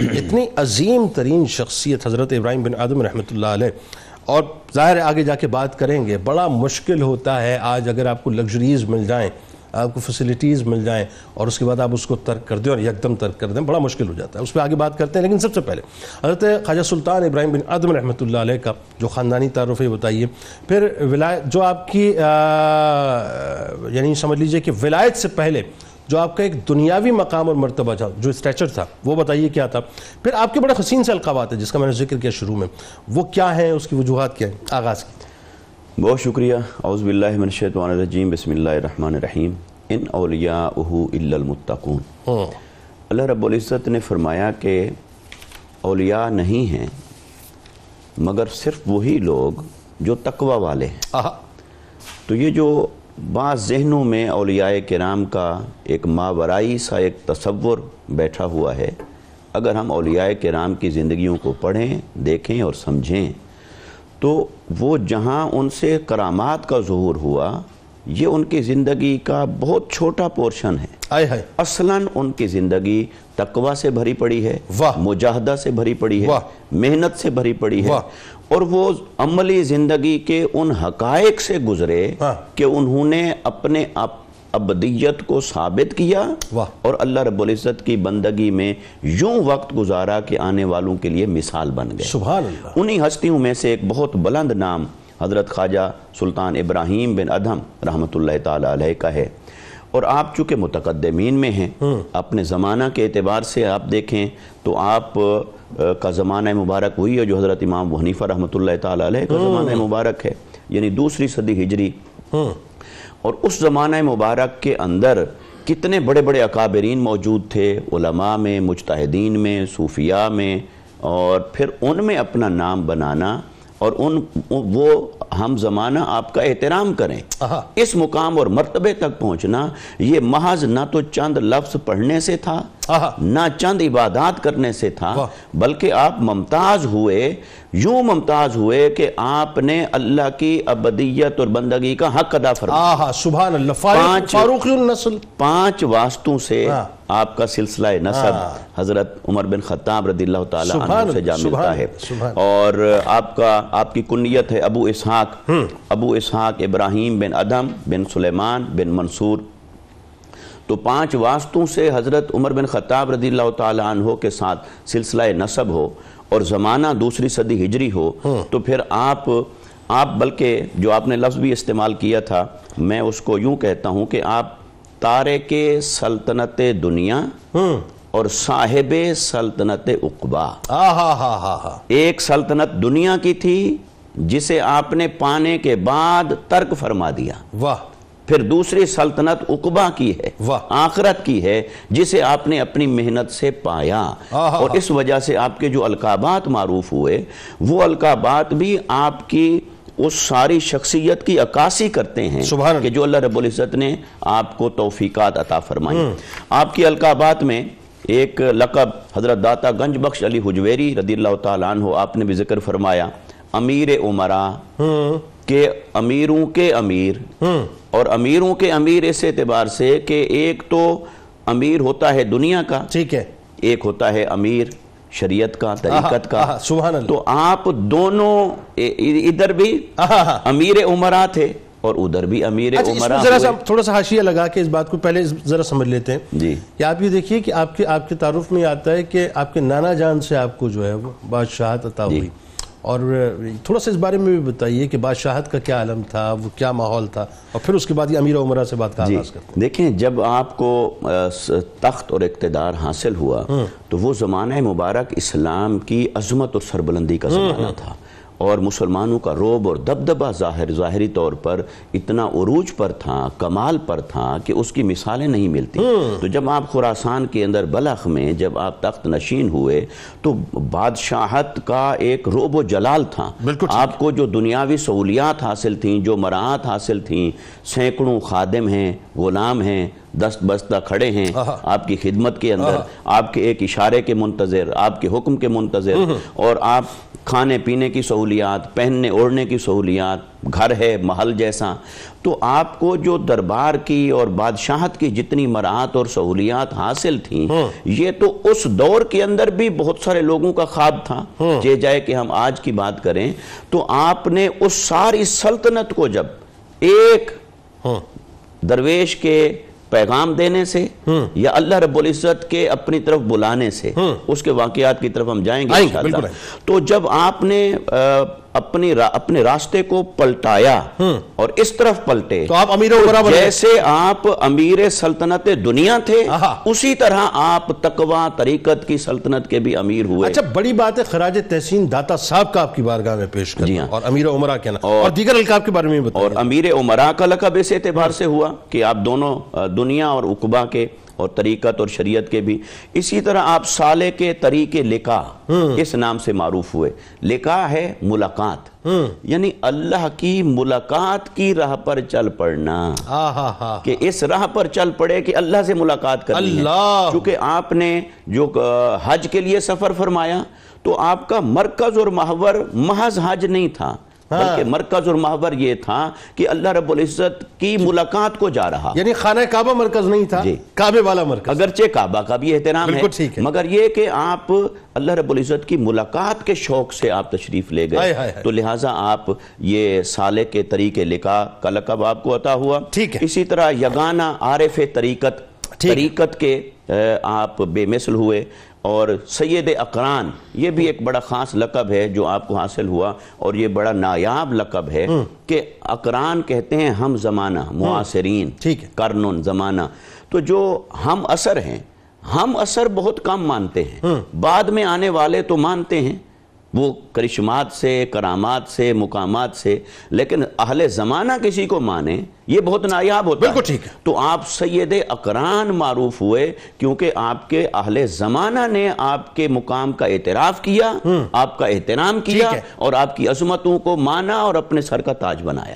اتنی عظیم ترین شخصیت حضرت ابراہیم بن آدم رحمۃ اللہ علیہ۔ اور ظاہر آگے جا کے بات کریں گے، بڑا مشکل ہوتا ہے آج اگر آپ کو لگژریز مل جائیں، آپ کو فیسلٹیز مل جائیں اور اس کے بعد آپ اس کو ترک کر دیں اور یکدم ترک کر دیں، بڑا مشکل ہو جاتا ہے۔ اس پہ آگے بات کرتے ہیں، لیکن سب سے پہلے حضرت خواجہ سلطان ابراہیم بن آدم رحمۃ اللہ علیہ کا جو خاندانی تعارف ہے بتائیے۔ پھر ولایت، جو آپ کی یعنی سمجھ لیجیے کہ ولایت سے پہلے جو آپ کا ایک دنیاوی مقام اور مرتبہ تھا جو اسٹیچر تھا وہ بتائیے کیا تھا۔ پھر آپ کے بڑے حسین سے القابات ہیں جس کا میں نے ذکر کیا شروع میں۔ وہ کیا ہیں اس کی وجوہات کیا ہیں؟ آغاز کی بہت شکریہ۔ اعوذ باللہ من الشیطان الرجیم۔ بسم اللہ الرحمن الرحیم۔ ان اولیاءہو الا المتقون۔ اللہ رب العزت نے فرمایا کہ اولیاء نہیں ہیں مگر صرف وہی لوگ جو تقوی والے ہیں۔ تو یہ جو بعض ذہنوں میں اولیاء کرام کا ایک ماورائی سا ایک تصور بیٹھا ہوا ہے۔ اگر ہم اولیاء کرام کی زندگیوں کو پڑھیں، دیکھیں اور سمجھیں، تو وہ جہاں ان سے کرامات کا ظہور ہوا یہ ان کی زندگی کا بہت چھوٹا پورشن ہے۔ آئے اصلاً ان کی زندگی تقوی سے بھری پڑی ہے۔ مجاہدہ سے بھری پڑی ہے۔ محنت سے بھری پڑی ہے۔ اور وہ عملی زندگی کے ان حقائق سے گزرے ہاں۔ کہ انہوں نے اپنے اپ ابدیت کو ثابت کیا اور اللہ رب العزت کی بندگی میں یوں وقت گزارا کہ آنے والوں کے لیے مثال بن گئے۔ سبحان اللہ۔ انہی ہستیوں میں سے ایک بہت بلند نام حضرت خواجہ سلطان ابراہیم بن ادھم رحمۃ اللہ تعالی علیہ کا ہے۔ اور آپ چونکہ متقدمین میں ہیں اپنے زمانہ کے اعتبار سے آپ دیکھیں تو آپ کا زمانہ مبارک وہی ہے جو حضرت امام حنیفہ رحمۃ اللہ تعالی علیہ کا زمانہ مبارک ہے یعنی دوسری صدی ہجری۔ اور اس زمانہ مبارک کے اندر کتنے بڑے بڑے اکابرین موجود تھے علماء میں مجتہدین میں صوفیاء میں اور پھر ان میں اپنا نام بنانا اور ان وہ ہم زمانہ آپ کا احترام کریں۔ اس مقام اور مرتبے تک پہنچنا یہ محض نہ تو چند لفظ پڑھنے سے تھا نہ چند عبادات کرنے سے تھا بلکہ آپ ممتاز ہوئے یوں ممتاز ہوئے کہ آپ نے اللہ کی ابدیت اور بندگی کا حق ادا فرمایا۔ سبحان اللہ فاروق النسل۔ پانچ واسطوں سے ہاں۔ آپ کا سلسلہ نسب ہاں۔ حضرت عمر بن خطاب رضی اللہ تعالی عنہ سے جا ملتا ہے۔ اور آپ کا آپ کی کنیت ہے ابو اسحاق۔ ابو اسحاق ابراہیم بن ادم بن سلیمان بن منصور۔ تو پانچ واسطوں سے حضرت عمر بن خطاب رضی اللہ تعالی عنہ کے ساتھ سلسلہ نسب ہو اور زمانہ دوسری صدی ہجری ہو تو پھر آپ آپ بلکہ جو آپ نے لفظ بھی استعمال کیا تھا میں اس کو یوں کہتا ہوں کہ آپ تارک سلطنت دنیا اور صاحب سلطنت ہا ایک سلطنت دنیا کی تھی جسے آپ نے پانے کے بعد ترک فرما دیا۔ واہ۔ پھر دوسری سلطنت عقبہ کی ہے۔ آخرت کی ہے جسے آپ نے اپنی محنت سے پایا۔ اور اس وجہ سے آپ کے جو القابات معروف ہوئے وہ القابات بھی آپ کی اس ساری شخصیت کی عکاسی کرتے ہیں سبحان کہ جو اللہ رب العزت نے آپ کو توفیقات عطا فرمائی۔ آپ کی القابات میں ایک لقب حضرت داتا گنج بخش علی حجویری رضی اللہ تعالیٰ عنہ آپ نے بھی ذکر فرمایا امیر عمرہ کہ امیروں کے امیر۔ اور امیروں کے امیر اس اعتبار سے کہ ایک تو امیر ہوتا ہے دنیا کا ٹھیک ہے۔ ایک ہوتا ہے امیر۔ شریعت کا طریقت کا۔ سبحان اللہ۔ تو آپ دونوں ادھر بھی امیر عمرہ تھے اور ادھر بھی امیر اچھا عمرہ ذرا سا تھوڑا سا حاشیہ لگا کے اس بات کو پہلے ذرا سمجھ لیتے ہیں۔ جی۔ آپ یہ دیکھیے کہ آپ کے آپ کے تعارف میں آتا ہے کہ آپ کے نانا جان سے آپ کو جو ہے وہ بادشاہت عطا ہوئی۔ اور تھوڑا سا اس بارے میں بھی بتائیے کہ بادشاہت کا کیا عالم تھا وہ کیا ماحول تھا؟ اور پھر اس کے بعد یہ امیر عمرہ سے بات کا جی آغاز کرتے دیکھیں جب آپ کو تخت اور اقتدار حاصل ہوا تو وہ زمانہ مبارک اسلام کی عظمت اور سربلندی کا زمانہ تھا۔ اور مسلمانوں کا روب اور دبدبہ ظاہر ظاہری طور پر اتنا عروج پر تھا کمال پر تھا کہ اس کی مثالیں نہیں ملتی۔ تو جب آپ خراسان کے اندر بلخ میں جب آپ تخت نشین ہوئے تو بادشاہت کا ایک روب و جلال تھا۔ آپ کو جو دنیاوی سہولیات حاصل تھیں جو مراعات حاصل تھیں سینکڑوں خادم ہیں غلام ہیں دست بستہ کھڑے ہیں آپ کی خدمت کے اندر آپ کے ایک اشارے کے منتظر آپ کے حکم کے منتظر اور آپ کھانے پینے کی سہولیات پہننے اوڑھنے کی سہولیات گھر ہے محل جیسا۔ تو آپ کو جو دربار کی اور بادشاہت کی جتنی مراعات اور سہولیات حاصل تھیں یہ تو اس دور کے اندر بھی بہت سارے لوگوں کا خواب تھا۔ جے جائے کہ ہم آج کی بات کریں تو آپ نے اس ساری سلطنت کو جب ایک درویش کے پیغام دینے سے یا اللہ رب العزت کے اپنی طرف بلانے سے اس کے واقعات کی طرف ہم جائیں گے انشاءاللہ۔ تو جب آپ نے اپنی را- اپنے راستے کو پلٹایا اور اس طرف پلٹے۔ تو آپ امیر جیسے آپ امیر سلطنت دنیا تھے۔ اسی طرح آپ تقوی طریقت کی سلطنت کے بھی امیر ہوئے۔ اچھا بڑی بات ہے خراج تحسین داتا صاحب کا آپ کی بارگاہ میں پیش جی کرنا ہاں۔ اور امیر عمرہ کہنا اور- اور دیگر القاب کے بارے میں بھی اور بتائیں امیر عمرہ کا لقب اس اعتبار سے ہوا کہ آپ دونوں دنیا اور عقبہ کے اور طریقت اور شریعت کے بھی۔ اسی طرح آپ سالے کے طریقے لکا اس نام سے معروف ہوئے۔ لکا ہے ملاقات۔ یعنی اللہ کی ملاقات کی راہ پر چل پڑنا۔ کہ اس راہ پر چل پڑے کہ اللہ سے ملاقات کرنی ہے۔ چونکہ آپ نے جو حج کے لیے سفر فرمایا تو آپ کا مرکز اور محور محض حج نہیں تھا۔ بلکہ مرکز اور محور یہ تھا کہ اللہ رب العزت کی ملاقات کو جا رہا یعنی خانہ کعبہ مرکز نہیں تھا جی۔ کعبے والا مرکز اگرچہ کعبہ کا بھی احترام ہے۔ مگر یہ کہ آپ اللہ رب العزت کی ملاقات کے شوق سے آپ تشریف لے گئے۔ تو لہٰذا آپ یہ سالے کے طریقے لکھا کا لقب آپ کو عطا ہوا۔ اسی طرح یگانہ عارف طریقت۔ طریقت کے آپ بے مثل ہوئے اور سید اقران یہ بھی ایک بڑا خاص لقب ہے جو آپ کو حاصل ہوا اور یہ بڑا نایاب لقب ہے کہ اقران کہتے ہیں ہم زمانہ معاصرین۔ کرنن زمانہ۔ تو جو ہم اثر ہیں ہم اثر بہت کم مانتے ہیں۔ بعد میں آنے والے تو مانتے ہیں۔ وہ کرشمات سے کرامات سے مقامات سے لیکن اہل زمانہ کسی کو مانے یہ بہت نایاب ہوتا بالکل ٹھیک ہے۔ تو آپ سید اقران معروف ہوئے کیونکہ آپ کے اہل زمانہ نے آپ کے مقام کا اعتراف کیا آپ کا احترام کیا۔ اور آپ کی عظمتوں کو مانا اور اپنے سر کا تاج بنایا